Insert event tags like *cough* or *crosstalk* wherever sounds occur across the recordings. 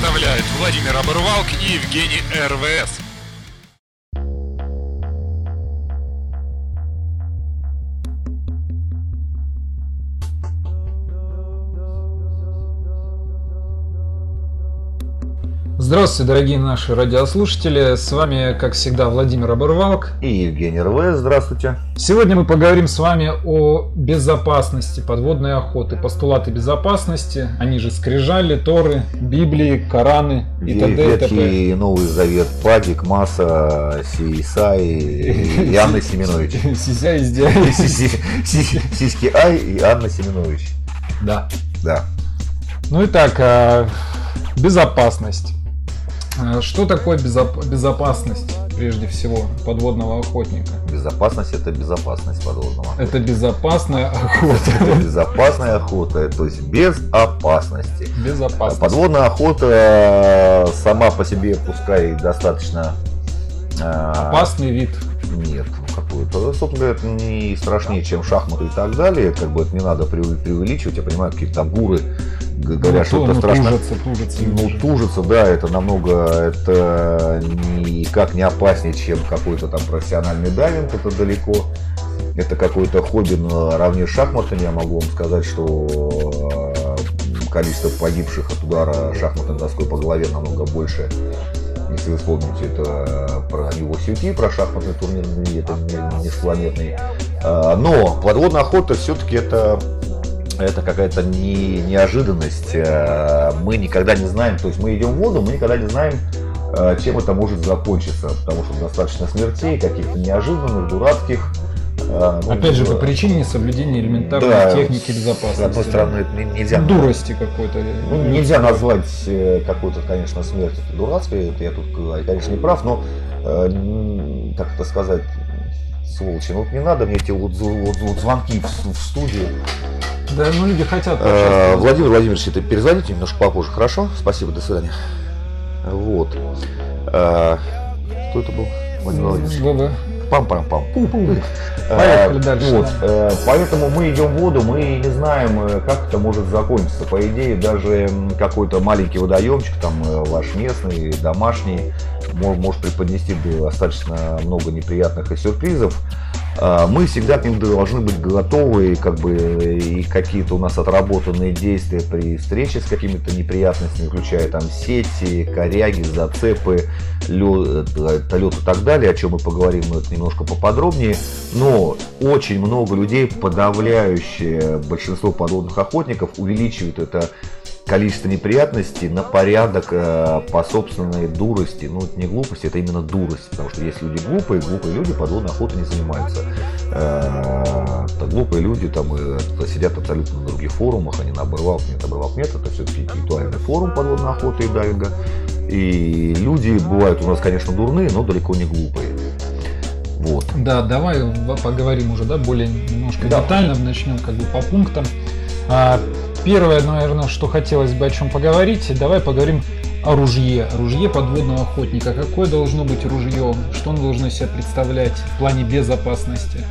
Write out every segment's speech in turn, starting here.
представляют Владимир Оборвалк и Евгений РВС. Здравствуйте, дорогие наши радиослушатели. С вами, как всегда, Владимир Оборвалк. И Евгений РВ. Здравствуйте. Сегодня мы поговорим с вами о безопасности подводной охоты. Постулаты безопасности, они же скрижали, торы, Библии, Кораны и т.д. и т.п. Новый Завет, Падик, Маса, Сисай и *laughs* Анна Семенович. Сися и *laughs* Сиськи Ай и Анна Семенович. Да. Да. Ну и так, а, безопасность. А что такое безоп- безопасность, прежде всего, подводного охотника? Безопасность это безопасность подводного охотника. Это безопасная охота. Это *laughs* безопасная охота, то есть без опасности. Безопасность. Подводная охота э, сама по себе, пускай достаточно... э, Опасный вид. Нет, ну какой-то. Собственно говоря, это не страшнее, чем шахматы и так далее. Как бы это не надо преувеличивать. Я понимаю, какие-то там гуры говорят, что это ну, страшно. Тужится, тужится, ну, тужится, да, это намного, это никак не опаснее, чем какой-то там профессиональный дайвинг, это далеко. Это какое-то хобби наравне с шахматами. Я могу вам сказать, что э, количество погибших от удара шахматной доской по голове намного больше. Если вы вспомните, это про USUT, про шахматный турнир, это не, межпланетный. А, но подводная охота все-таки это это какая-то не, неожиданность. Э, мы никогда не знаем, то есть мы идем в воду, мы никогда не знаем, э, чем это может закончиться, потому что достаточно смертей, каких-то неожиданных, дурацких. Э, ну, Опять же, по причине несоблюдения элементарной да, техники безопасности. С одной стороны, это нельзя... Дурости какой-то. Ну, нельзя назвать какую-то, конечно, смерть дурацкой, это я тут, конечно, не прав, но, как это сказать, сволочи, ну вот не надо мне эти вот, вот, вот звонки в, в студию. Да, ну люди хотят. Э, Владимир Владимирович, это перезвоните немножко попозже, хорошо? Спасибо, до свидания. Вот. Э, кто это был? Владимир Владимирович. Пам-пам-пам. Э, Поехали дальше. Вот. Поэтому мы идем в воду, мы не знаем, как это может закончиться. По идее, даже какой-то маленький водоемчик, там ваш местный, домашний, может преподнести достаточно много неприятных и сюрпризов. А, мы всегда к ним должны быть готовы, как бы и какие-то у нас отработанные действия при встрече с какими-то неприятностями, включая там сети, коряги, зацепы, лед, лед и так далее, о чем мы поговорим немножко поподробнее. Но очень много людей, подавляющее большинство подводных охотников, увеличивают это количество неприятностей на порядок э, по собственной дурости. Ну, это не глупость, это именно дурость. Потому что есть люди глупые, глупые люди подводной охотой не занимаются. Э, глупые люди там э, сидят абсолютно на других форумах, они на оборвалке, нет, оборвалк нет, это все-таки интеллектуальный форум подводной охоты и дайвинга. И люди бывают у нас, конечно, дурные, но далеко не глупые. Вот. Да, давай поговорим уже, да, более немножко да. детально, начнем как бы по пунктам. А, Первое, наверное, что хотелось бы о чем поговорить, давай поговорим о ружье. Ружье подводного охотника. Какое должно быть ружье? Что оно должно себя представлять в плане безопасности?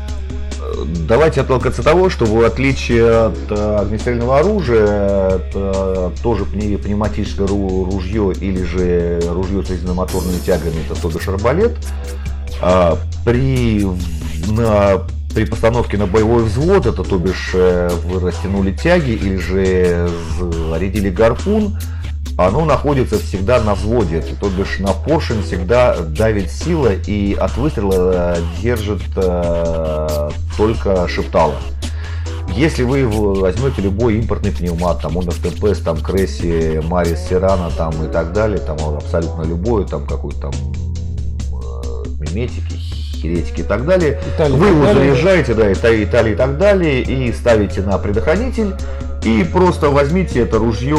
Давайте отталкиваться от того, что в отличие от э, огнестрельного оружия, это тоже пневматическое ружье или же ружье с резиномоторными тягами, это то бишь арбалет, а при на при постановке на боевой взвод, это то бишь э, вы растянули тяги или же зарядили гарпун, оно находится всегда на взводе, то бишь на поршень всегда давит сила и от выстрела э, держит э, только шептало. Если вы возьмете любой импортный пневмат, там Honda ТПС, там Кресси, Марис Сирана там и так далее, там абсолютно любой, там какой-то там э, миметики, херетики и так далее. Италия, Вы его заряжаете, да, Италия, Италия и так далее, и ставите на предохранитель. И просто возьмите это ружье,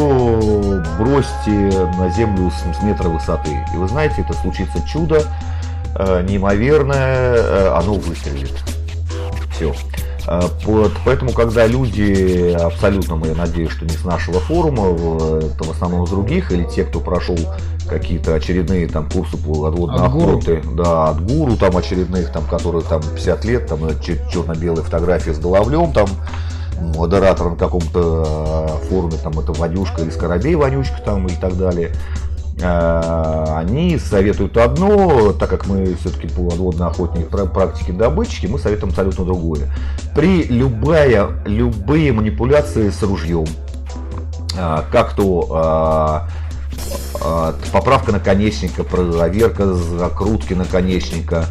бросьте на землю с, метра высоты. И вы знаете, это случится чудо э, неимоверное, э, оно выстрелит. Все. Э, поэтому, когда люди, абсолютно, я надеюсь, что не с нашего форума, это в основном с других, или те, кто прошел какие-то очередные там курсы по охоты, да, от гуру там очередных, там, которые там 50 лет, там черно-белые фотографии с головлем, там модератор на каком-то форуме, там это Вадюшка или Скоробей Ванючка там и так далее, они советуют одно, так как мы все-таки подводные охотники практики добытчики, мы советуем абсолютно другое. При любая, любые манипуляции с ружьем, как то поправка наконечника, проверка закрутки наконечника,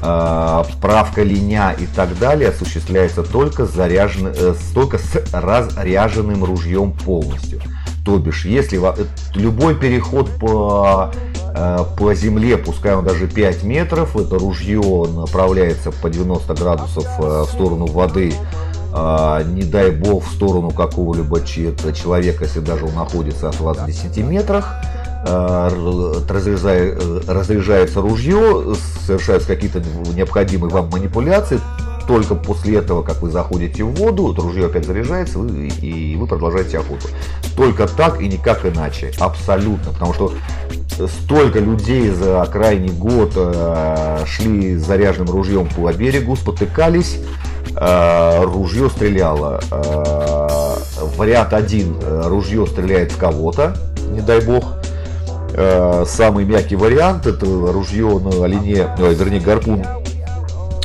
правка линя и так далее осуществляется только, заряжен, э, только с разряженным ружьем полностью. То бишь, если э, любой переход по, э, по земле, пускай он даже 5 метров, это ружье направляется по 90 градусов в сторону воды, не дай бог в сторону какого-либо человека, если даже он находится от вас в 10 метрах, Э, разряжается ружье, совершаются какие-то необходимые вам манипуляции, только после этого, как вы заходите в воду, ружье опять заряжается, вы, и вы продолжаете охоту. Только так и никак иначе. Абсолютно. Потому что столько людей за крайний год э, шли с заряженным ружьем по берегу, спотыкались, ружье стреляло. Э, вариант один, э, ружье стреляет в кого-то, не дай бог. Э, самый мягкий вариант это ружье на линии, ой, вернее гарпун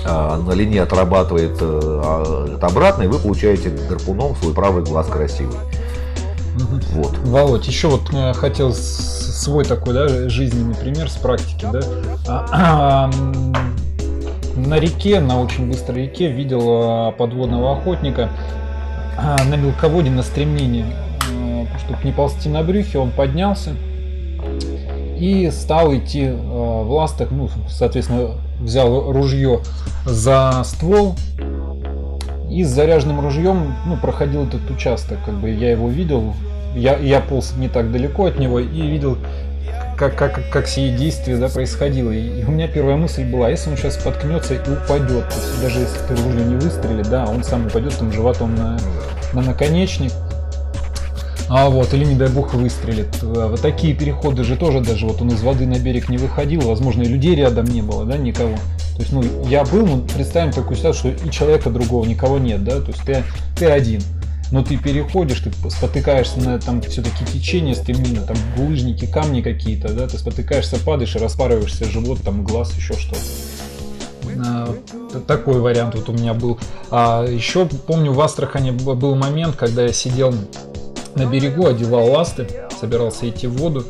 э, на линии отрабатывает э, а, обратно, и вы получаете гарпуном свой правый глаз красивый. Вот. Володь, еще вот хотел свой такой да, жизненный пример с практики. Да? *clears throat* А, на реке, на очень быстрой реке, видел подводного охотника на мелководье на стремнение. Чтобы не ползти на брюхе, он поднялся, и стал идти э, в ластах, ну, соответственно, взял ружье за ствол и с заряженным ружьем ну, проходил этот участок. Как бы я его видел, я, я полз не так далеко от него и видел, как, как, как сие действие да, происходило. И у меня первая мысль была, если он сейчас споткнется и упадет, то есть даже если ты ружье не выстрелит, да, он сам упадет там животом на, на наконечник, а вот, или не дай бог выстрелит. А вот такие переходы же тоже даже, вот он из воды на берег не выходил, возможно, и людей рядом не было, да, никого. То есть, ну, я был, ну, представим такую ситуацию, что и человека другого никого нет, да, то есть ты, ты один. Но ты переходишь, ты спотыкаешься на там все-таки течение стремнина, там булыжники, камни какие-то, да, ты спотыкаешься, падаешь и распарываешься живот, там глаз, еще что-то а, такой вариант вот у меня был. А еще помню в Астрахане был момент, когда я сидел на берегу, одевал ласты, собирался идти в воду,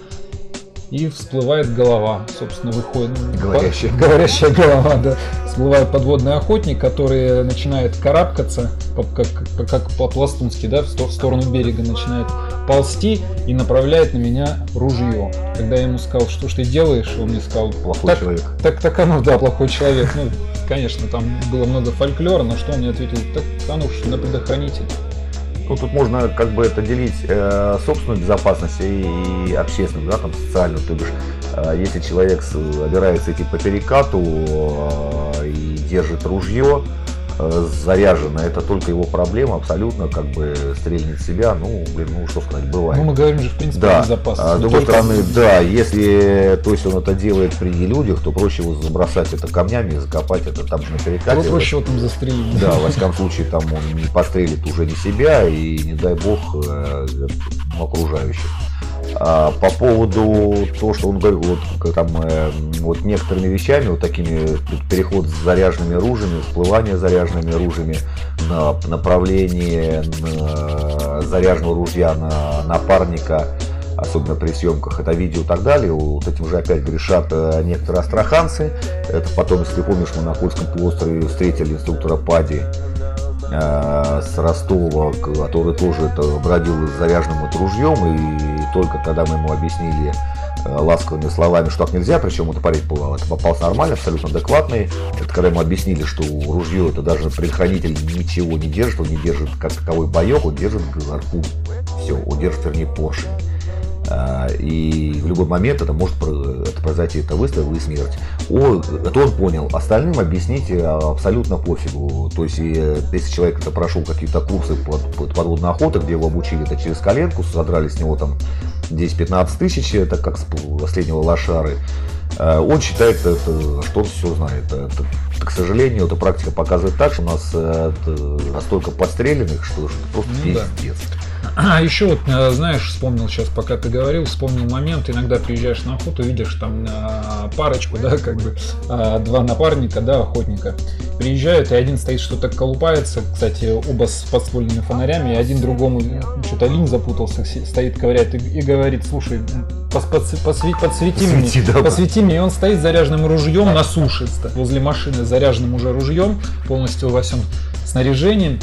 и всплывает голова, собственно, выходит. Говорящая. По, говорящая голова, да. Всплывает подводный охотник, который начинает карабкаться, как, как по-пластунски, да, в сторону берега начинает ползти и направляет на меня ружье. Когда я ему сказал, что ж ты делаешь, он мне сказал, плохой так, человек. Так, так оно, да, плохой человек. Ну, конечно, там было много фольклора, но что он мне ответил, так оно что на предохранитель. Ну, тут можно как бы это делить э, собственную безопасность и, и общественную, да, там социальную. То бишь, э, если человек собирается идти по перекату э, и держит ружье, Э, заряжено, это только его проблема, абсолютно как бы стрельнет себя, ну, блин, ну что сказать, бывает. Ну, мы говорим же, в принципе, да. о безопасности. А, с другой стороны, да, если, то есть он это делает при людях, то проще его забросать это камнями и закопать это там же на перекате. Ну, проще его там застрелить. Да, во всяком случае, там он не пострелит уже не себя и, не дай бог, э, окружающих. А, по поводу того, что он говорил, вот, там, э, вот некоторыми вещами, вот такими, переход с заряженными оружиями, всплывание заряженными оружиями, на направление на заряженного ружья на напарника, особенно при съемках это видео и так далее. Вот этим же опять грешат э, некоторые астраханцы. Это потом, если ты помнишь, мы на Кольском полуострове встретили инструктора Пади, Э, с Ростова, который тоже это бродил с заряженным вот ружьем, и только когда мы ему объяснили э, ласковыми словами, что так нельзя, причем это парень был, это попался нормально, абсолютно адекватный. Это когда ему объяснили, что ружье это даже предохранитель ничего не держит, он не держит как таковой боек, он держит гарпун. Все, он держит, вернее, поршень. А, и в любой момент это может это произойти, это выстрел и смерть. О, это он понял. Остальным объяснить абсолютно пофигу. То есть, если человек это прошел какие-то курсы под, под подводной охоты, где его обучили это через коленку, задрали с него там 10-15 тысяч, это как с последнего лошары. Э, он считает, это, что он все знает. Это, к сожалению, эта практика показывает так, что у нас э, настолько подстреленных, что, что просто ну, пиздец. Да. А еще вот, э, знаешь, вспомнил сейчас, пока ты говорил, вспомнил момент, иногда приезжаешь на охоту, видишь там э, парочку, да, как бы э, два напарника, да, охотника. Приезжают, и один стоит что-то колупается, кстати, оба с подствольными фонарями, и один другому что-то линь запутался, стоит, ковыряет и, и говорит, слушай, пос, подс, подсвети, подсвети мне, да, посвети мне, и он стоит заряженным ружьем на суше, возле машины заряженным уже ружьем, полностью во всем снаряжением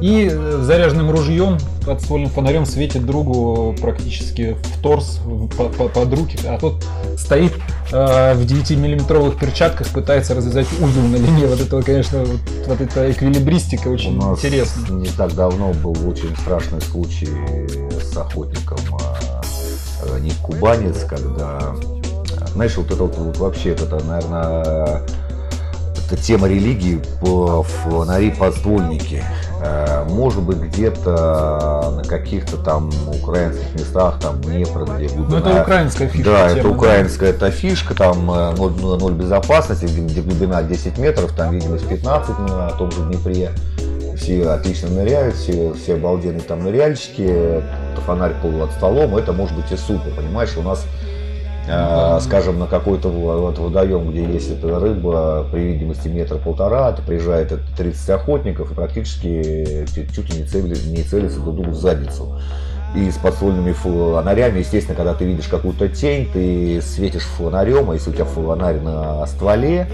и э, заряженным ружьем подствольным фонарем светит другу практически в торс, под руки, а тот стоит э, в 9-миллиметровых перчатках, пытается развязать узел на линии. Вот это, конечно, вот, вот эта эквилибристика очень У нас интересна. Не так давно был очень страшный случай с охотником э, Ник Кубанец, когда, знаешь, вот это вот, вот вообще, это, наверное, это тема религии по фонари подствольники. Э, может быть, где-то на каких-то там украинских местах, там Днепр, где глубина... Ну, это украинская фишка. Да, тема, это украинская да? эта фишка, там 0, э, 0 безопасности, где глубина 10 метров, там видимость 15 на том же Днепре. Все отлично ныряют, все, все обалденные там ныряльщики, фонарь пол от столом, это может быть и супер, понимаешь, у нас а, скажем, на какой-то вот водоем, где есть эта рыба, при видимости метра полтора, это приезжает 30 охотников и практически чуть ли не, цели, не целится друг другу в задницу. И с подствольными фонарями, естественно, когда ты видишь какую-то тень, ты светишь фонарем, а если у тебя фонарь на стволе,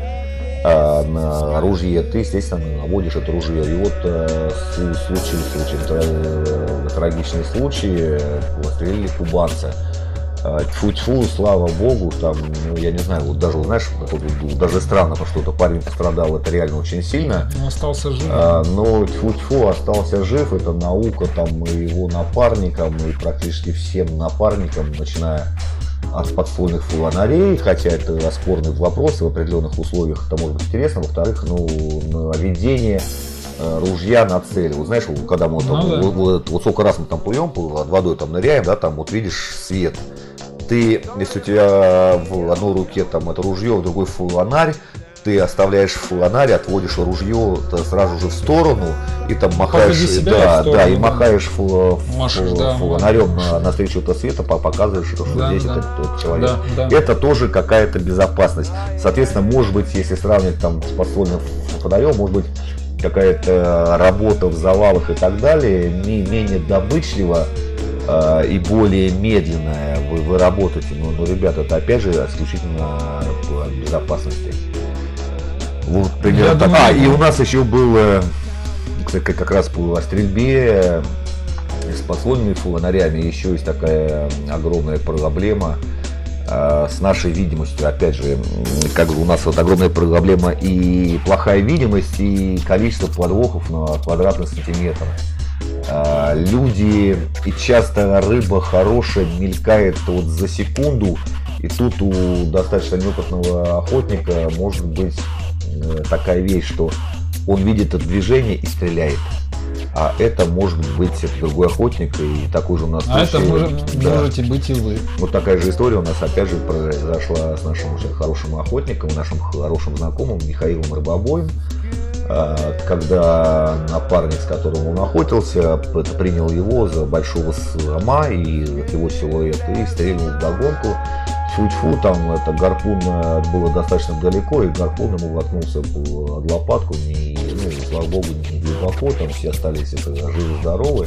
а, на ружье, ты, естественно, наводишь это ружье. И вот э, случился очень трагичный случай, пострелили кубанца. Тьфу-тьфу, слава богу, там, ну, я не знаю, вот даже, знаешь, даже странно, потому что это парень пострадал, это реально очень сильно. Но остался жив. А, но тьфу-тьфу, остался жив, это наука там и его напарникам, и практически всем напарникам, начиная от подствольных фонарей, хотя это спорный вопрос, в определенных условиях это может быть интересно. Во-вторых, ну, наведение э, ружья на цель. Вот знаешь, когда мы там, ну, да. вот, вот сколько раз мы там плывем, под водой там ныряем, да, там вот видишь свет ты, если у тебя в одной руке там это ружье, в другой фонарь, ты оставляешь фонарь, отводишь ружье сразу же в сторону и там махаешь, да, сторону, да, и махаешь фу, Машешь, фу, да, фонарем на, навстречу этого света, показываешь, что да, здесь да. этот, этот человек. Да, да. Это тоже какая-то безопасность. Соответственно, может быть, если сравнивать там с подствольным фонарем, может быть, какая-то работа в завалах и так далее не менее добычлива, э, и более медленная вы, вы работаете. Но, но, ребята, это опять же исключительно по безопасности. Вот примерно так. Думаю, а, и у нас еще было как раз по стрельбе с подслонными фонарями еще есть такая огромная проблема э, с нашей видимостью. Опять же, как бы у нас вот огромная проблема и плохая видимость, и количество подвохов на квадратный сантиметр. Люди и часто рыба хорошая мелькает вот за секунду, и тут у достаточно неопытного охотника может быть э, такая вещь, что он видит это движение и стреляет. А это может быть другой охотник, и такой же у нас А случай, это может, да. можете быть и вы. Вот такая же история у нас опять же произошла с нашим уже хорошим охотником, нашим хорошим знакомым Михаилом Рыбобоем. А, когда напарник, с которым он охотился, принял его за большого слома и его силуэт и стрельнул в догонку. Тьфу-тьфу, там это гарпун э, было достаточно далеко, и гарпун ему воткнулся под лопатку, не, ну, слава богу, не глубоко, там все остались это, живы-здоровы.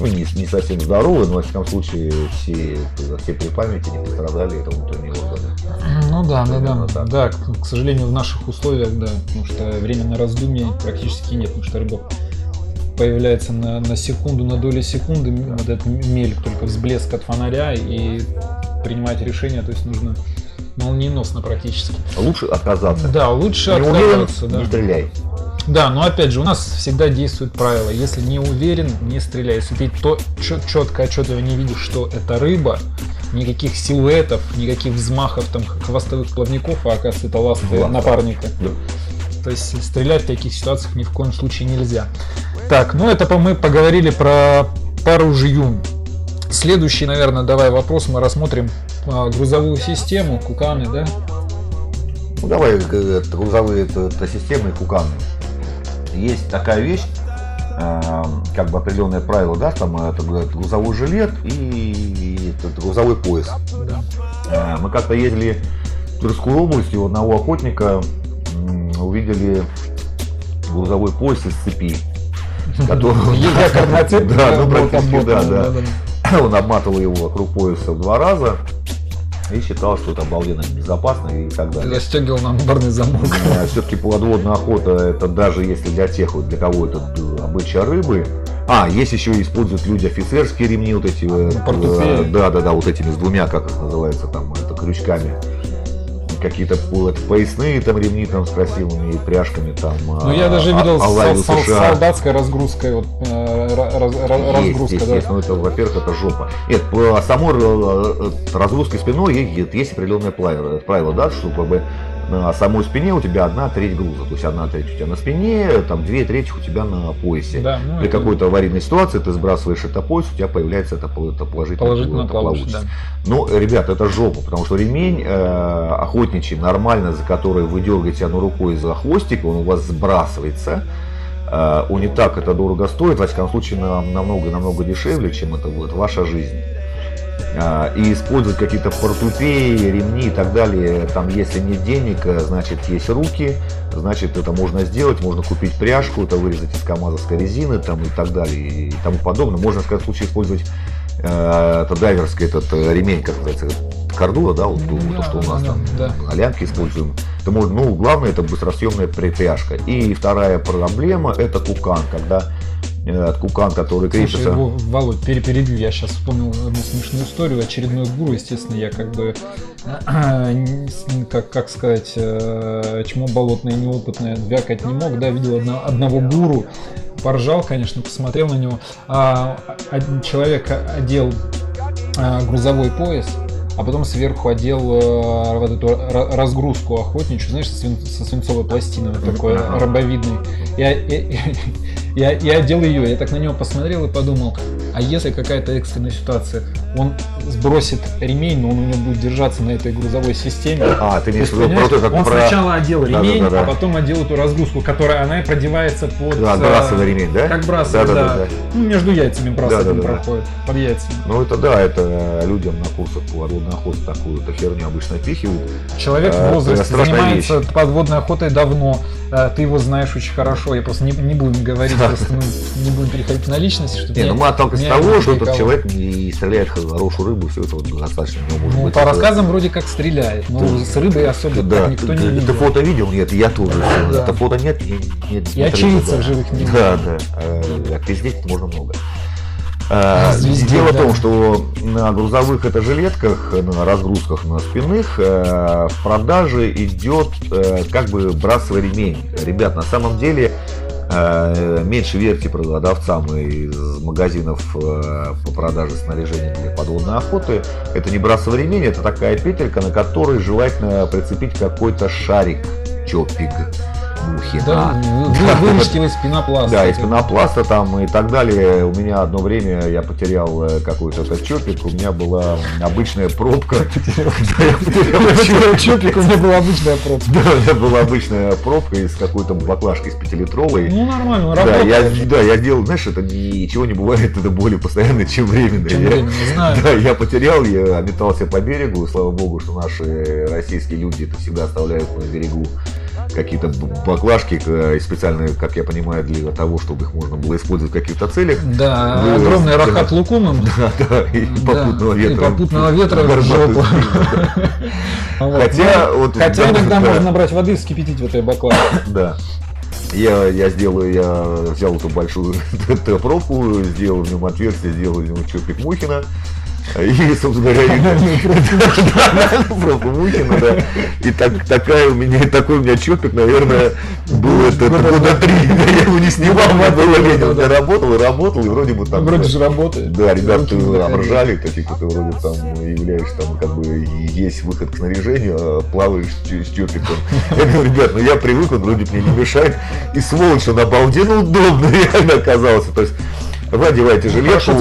Ну, не, не совсем здоровы, но, во всяком случае, все, все при памяти не пострадали, это внутренние органы. Ну да, да, да. Так. Да, к, к сожалению, в наших условиях, да, потому что время на раздумье практически нет, потому что рыба появляется на, на секунду, на долю секунды, вот этот мель, только взблеск от фонаря, и принимать решение, то есть нужно молниеносно практически. Лучше отказаться. Да, лучше не отказаться. Уверен, да. Не стреляй. Да, но опять же, у нас всегда действует правило. Если не уверен, не стреляй. Если ты то, четко, отчетливо не видишь, что это рыба, никаких силуэтов, никаких взмахов там хвостовых плавников, а оказывается это ласты Ладно. напарника. Да. То есть стрелять в таких ситуациях ни в коем случае нельзя. Так, ну это мы поговорили про пару жью. Следующий, наверное, давай вопрос мы рассмотрим а, грузовую систему, куканы, да? Ну давай э, грузовые это, это системы куканы. Есть такая вещь, э, как бы определенное правило, да, там это, это грузовой жилет и это, грузовой пояс. Да. Э, мы как-то ездили в Тверскую область, у одного охотника увидели грузовой пояс из цепи. *laughs* Который... *laughs* Да, ну практически, да, да. *coughs* Он обматывал его вокруг пояса в два раза и считал, что это обалденно безопасно и так далее. Застегивал нам барный замок. Все-таки подводная охота, это даже если для тех, вот, для кого это обычая рыбы, а, есть еще используют люди офицерские ремни вот эти. Ну, э, да, да, да, вот этими с двумя, как их называется, там, это крючками какие-то вот, поясные там ремни там с красивыми пряжками там. Ну я даже а, видел а, с, с, солдатской разгрузкой вот, э, раз, есть, разгрузка. Есть, да. есть. Ну это, во-первых, это жопа. Нет, по самой э, разгрузке спиной есть, есть определенное правило, правило, да, что как бы на самой спине у тебя одна треть груза. То есть одна треть у тебя на спине, там две трети у тебя на поясе. Да, ну, При какой-то аварийной ситуации ты сбрасываешь это пояс, у тебя появляется это, это положительное это плавучесть. Да. Ну, ребят, это жопа, потому что ремень э, охотничий, нормально, за который вы дергаете одну рукой за хвостик, он у вас сбрасывается. Э, он не так это дорого стоит, во всяком случае, намного-намного дешевле, чем это будет ваша жизнь. А, и использовать какие-то портупеи, ремни и так далее. Там, если нет денег, э, значит, есть руки, значит, это можно сделать, можно купить пряжку, это вырезать из камазовской резины там, и так далее и тому подобное. Можно, в сказать, случае использовать э, это дайверский этот э, ремень, как называется, кордула, да, вот, да, то, что у нас да, там, да. олянки используем. Это можно, ну, главное, это быстросъемная припряжка. И вторая проблема, это кукан, когда от Кукан, который крепится. Слушай, Володь, перебью, я сейчас вспомнил одну смешную историю. Очередной гуру, естественно, я как бы, как, как сказать, э, чмо болотное неопытное, вякать не мог, да, видел одно, одного гуру, поржал, конечно, посмотрел на него. А, один человек одел а, грузовой пояс, а потом сверху одел э, вот эту разгрузку охотничью, знаешь, со, свинцовой пластиной, вот такой робовидный. Я, я, я, я одел ее, я так на него посмотрел и подумал, а если какая-то экстренная ситуация, он сбросит ремень, но он у него будет держаться на этой грузовой системе. А, ты в виду про то, как Он про... сначала одел ремень, да, да, да, да. а потом одел эту разгрузку, которая она и продевается под... Да, брасовый ремень, да? Как брасовый, да. да, да, да. Ну, между яйцами брасовым да, да, да, проходит, да. под яйцами. Ну, это да, это людям на курсах по подводной охоте такую-то херню обычно пихивают. Человек в возрасте занимается вещь. подводной охотой давно, э, ты его знаешь очень хорошо, я просто не, не будем говорить, *laughs* просто мы не будем переходить на личность. Чтобы не, ну мы отталкиваемся от того, что этот человек не стреляет хорошую рыбу, все это вот достаточно. Ну, быть, по рассказам вроде как стреляет, но с рыбой особо да, никто не видел. Ты фото видел? Нет, я тоже. Это фото нет, нет. И очевидцев живых не Да, да. А пиздеть можно много. А, дело в том, что на грузовых это жилетках, на разгрузках на спинных э, в продаже идет э, как бы брасовый ремень. Ребят, на самом деле Э, меньше верьте продавцам из магазинов э, по продаже снаряжения для подводной охоты. Это не брасовый ремень, это такая петелька, на которой желательно прицепить какой-то шарик, чопик мухи. Да, *laughs* да. вырежьте из пенопласта. Да, из пенопласта там и так далее. У меня одно время я потерял э, какой-то этот чопик, у меня была обычная пробка. *laughs* *laughs* Чопик, у меня была обычная пробка. Да, у меня была обычная пробка из какой-то баклажки из пятилитровой. Ну, нормально, Да, я, да, я сделал, знаешь, это ничего не бывает, это более постоянно, чем временно. Чем временно, знаю. Да, я потерял, я метался по берегу, слава богу, что наши российские люди это всегда оставляют на берегу какие-то баклажки специальные, как я понимаю, для того, чтобы их можно было использовать в каких-то целях. Да, Вы, огромный да, рахат лукумом. *laughs* Да, да, и попутного ветра. И попутного ветра в жопу. Хотя, *laughs* вот, Хотя иногда можно набрать воды и вскипятить в этой баклажке. *coughs* Да. Я, я сделаю, я взял эту большую *laughs* пробку, сделал в нем отверстие, сделал в нем чупик Мухина, и, собственно говоря, *laughs* *laughs* Мухина, да. И так, такая у меня, такой у меня чопик, наверное, был это года три. Я его не снимал, мне было лень. Я работал и работал, и вроде бы там... Вроде же работает. Да, ребята обржали, такие, кто вроде там являешься, там, как бы, есть выход к снаряжению, а плаваешь с чопиком. Я говорю, ребят, ну я привык, он вроде мне не мешает. И сволочь, он обалденно удобно *laughs* реально оказался. То есть вы одеваете жилетку,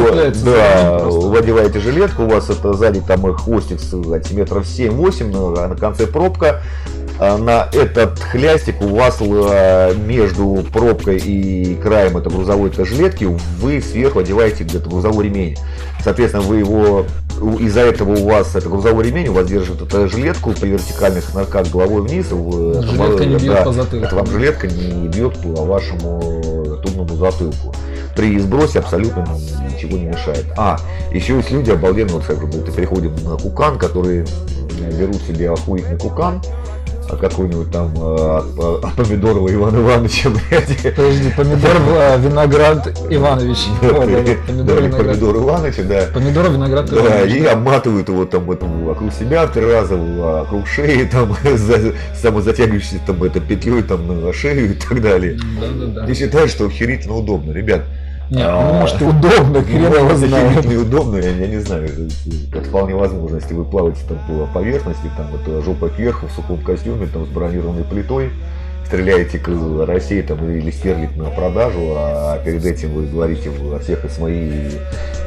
да, вы одеваете жилетку, у вас это сзади там хвостик сантиметров 7-8, на конце пробка, а, на этот хлястик у вас а, между пробкой и краем этой грузовой -то жилетки вы сверху одеваете где-то грузовой ремень. Соответственно, вы его из-за этого у вас это грузовой ремень, у вас держит эту жилетку при вертикальных нырках головой вниз. Жилетка не бьет да, по затылку. Это вам жилетка не бьет по вашему трудному затылку. При сбросе абсолютно ничего не мешает. А, еще есть люди обалденные, вот, скажем, вот, переходим на кукан, которые берут себе охуительный кукан, а какой-нибудь там а, а, помидорова Иван Ивановича, *laughs* блядь. Подожди, помидор а, *laughs* виноград Иванович. Помидор, помидор Иванович, да. Помидор виноград Да, и обматывают его там этому вокруг себя три раза, вокруг шеи, там *laughs* самозатягивающейся там это петлей там на шею и так далее. Да, да, да. И считают, что охерительно удобно. Ребят, нет, ну, может, удобно, *laughs* хрен его знает. Неудобно, я, я не знаю. Это вполне возможно, если вы плаваете там по поверхности, там это жопа кверху в сухом костюме, там с бронированной плитой, стреляете к России там, или стерлить на продажу, а перед этим вы говорите во всех СМИ и,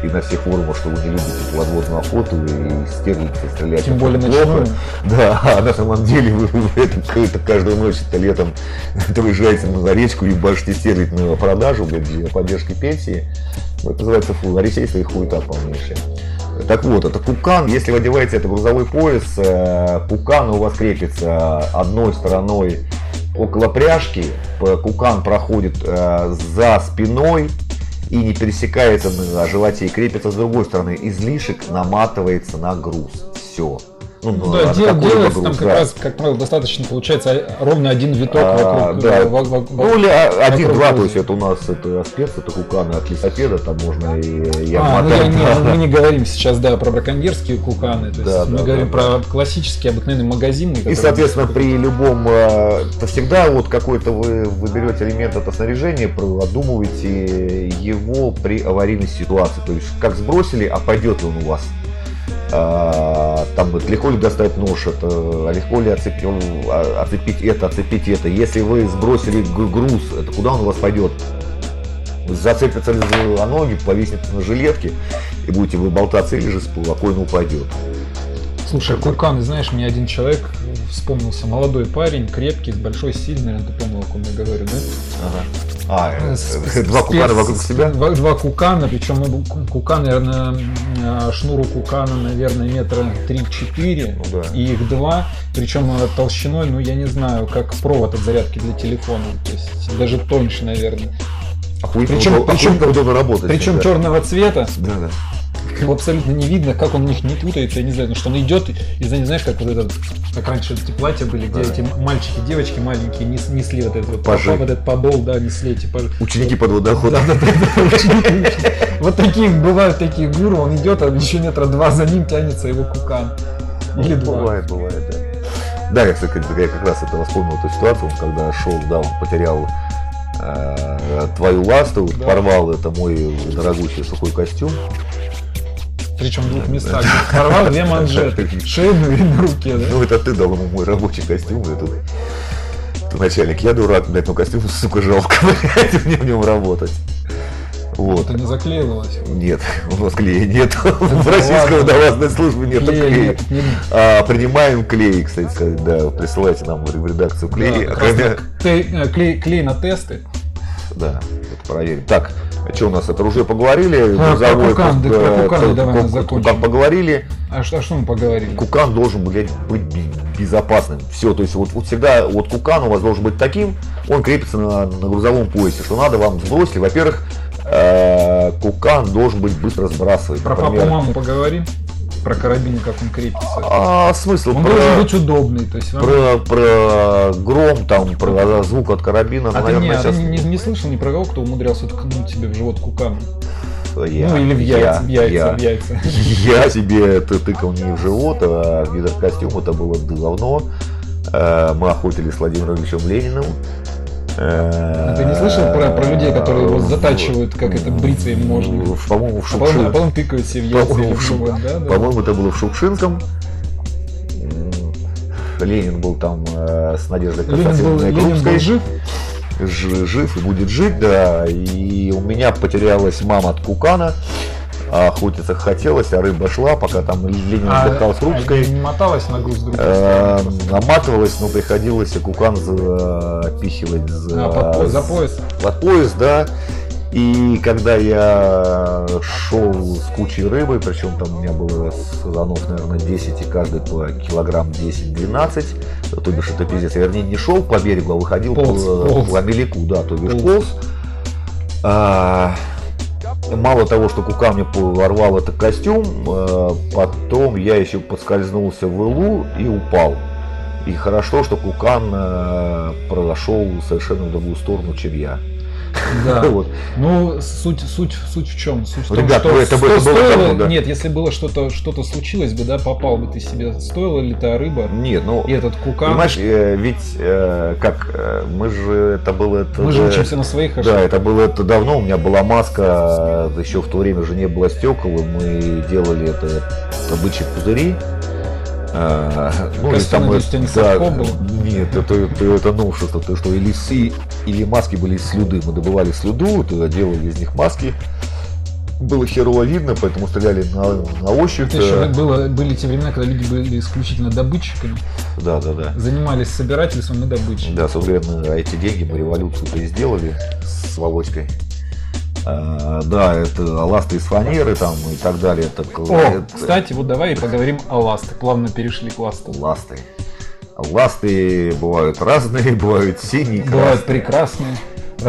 и на всех форумах, что вы не любите подводную охоту и стерлите, стреляете. Тем более плохо. *laughs* Да, а на самом деле вы, вы это, это каждую ночь это летом *laughs* это выезжаете на речку и башите стерлить на продажу для поддержки пенсии. Это называется фу, аресейство и хуета полнейшая. Так вот, это пукан. Если вы одеваете это грузовой пояс, э, пукан у вас крепится одной стороной около пряжки, кукан проходит э, за спиной и не пересекается на животе и крепится с другой стороны. Излишек наматывается на груз. Все. Ну, ну, да, дел, делается там как да. раз, как правило, достаточно получается ровно один виток а, вокруг. Да. В, в, в, ну или один-два, то есть это у нас это спец, это куканы от лисопеда, там можно и я а, ну, я, не, мы не говорим сейчас, да, про браконьерские куканы, то есть да, мы да, говорим да, про да. классические обыкновенные магазины. И, соответственно, при любом, э, то всегда вот какой-то вы, вы берете элемент это снаряжения, продумываете его при аварийной ситуации, то есть как сбросили, а пойдет ли он у вас а, там вот легко ли достать нож, это, а легко ли оцепить, а, оцепить это, оцепить это. Если вы сбросили груз, это куда он у вас пойдет? Зацепится ли за ноги, повиснет на жилетке, и будете вы болтаться или же спокойно упадет. Слушай, Кукан, знаешь, мне один человек вспомнился, молодой парень, крепкий, большой, сильный, ты понял, о ком я говорю, да? Ага. А, э, с, два кукана вокруг себя? Два, два кукана, причем кукан, наверное, а, шнуру кукана, наверное, метра 3-4, ну, да. и их два, причем толщиной, ну, я не знаю, как провод от зарядки для телефона, то есть даже тоньше, наверное. Охуительно, причем, причем, удобно работать. Причем да. черного цвета. Да, да его абсолютно не видно, как он в них не путается, я не знаю, ну, что он идет, и не знаешь, как вот этот, как раньше эти платья были, где да. эти мальчики, девочки маленькие несли вот этот Пажи. вот этот подол, да, несли эти пажи. Ученики под водоход. Да, да, да, Вот такие, бывают такие гуру, он идет, а еще метра два за ним тянется его кукан. Или два. Бывает, бывает, да. Да, я, кстати, я как раз это вспомнил эту ситуацию, когда шел, да, он потерял э, твою ласту, да. порвал это мой дорогущий сухой костюм, причем в двух местах. Порвал две манжеты, *laughs* шейную и на руке, да? Ну, это ты дал ему мой рабочий костюм, этот ты начальник, я дурак, блядь, но костюм, сука, жалко, *laughs* блядь, мне в нем работать. Вот. Это не заклеивалось? Нет, у нас клея нет. *laughs* В российской водолазной службе нет клея. А, принимаем клей, кстати сказать, да. Присылайте нам в редакцию клей. Э, клей на тесты. Да, это проверим. Так, что у нас это уже поговорили? А, грузовой, про Кукан, да, про Кукан давай закончим. Кукан поговорили. А что, а что мы поговорили? Кукан должен, блядь, быть безопасным. Все, то есть вот, вот всегда вот Кукан у вас должен быть таким, он крепится на, на грузовом поясе, что надо вам сбросить. Во-первых, э, Кукан должен быть быстро сбрасывать. Про папу маму поговорим про карабин, как он крепится. А смысл? Он про, должен быть удобный. То есть, про, про гром, там, про звук от карабина. А наверное, ты, не, сейчас... ты не, не слышал ни про кого, кто умудрялся ткнуть себе в живот куканом? Я, ну или в яйца, я, в яйца, я, в яйца. *laughs* Я себе это тыкал не в живот, а в гидрокостюм, это было давно. Э, мы охотились с Владимиром Ильичем Лениным. А ты не слышал про, про людей, которые его затачивают, как это им можно? По-моему, в. А потом, а потом тыкают себе в яйца. По-моему, в да. по-моему, это было в Шукшинском. Ленин был там э, с Надеждой Константиновной Ленин был жив? Ж, жив и будет жить, да. И у меня потерялась мама от Кукана. А охотиться хотелось, а рыба шла, пока там Ленин А, отдыхал с ручкой. а моталась на груз Э, наматывалась, но приходилось кукан запихивать за, А, под по- за пояс? под пояс, да. И когда я шел с кучей рыбы, причем там у меня было сазанов, наверное, 10, и каждый по килограмм 10-12, то бишь это пиздец. Я, вернее, не шел по берегу, а выходил Полз, по, полз. по мелику, да, то бишь Полз. полз. А, мало того, что кука мне порвал этот костюм, э, потом я еще подскользнулся в илу и упал. И хорошо, что Кукан э, прошел совершенно в другую сторону, чем я. Да. *laughs* Вот. Ну, суть, суть, суть в чем? Суть в том, Ребят, что это бы- это сто- было стоило- давно, да. Нет, если было что-то, что-то случилось бы, да, попал бы ты себе, стоила ли та рыба Нет, ну, и этот кукан. понимаешь, э, ведь э, как э, мы же, это было... Это, Мы же учимся на своих Да, ошибках. это было это давно, у меня была маска, еще в то время же не было стекол, и мы делали это, это бычьи пузыри. А, ну, и там надеюсь, это- не да, был? Нет, это, это, это новшество, то, что или, си- или маски были из слюды. Мы добывали слюду, тогда делали из них маски. Было херово видно, поэтому стреляли на, на ощупь. Это еще э, было, были те времена, когда люди были исключительно добытчиками, Да, да, да. занимались собирательством и добычей. Да, собственно, эти деньги мы революцию-то и сделали с Володькой. А, да, это ласты из фанеры там и так далее. Это, О, это кстати, вот давай и поговорим о ластах. Плавно перешли к ластам. ласты. Ласты бывают разные, *laughs* бывают синие, Бывают красные. прекрасные, А,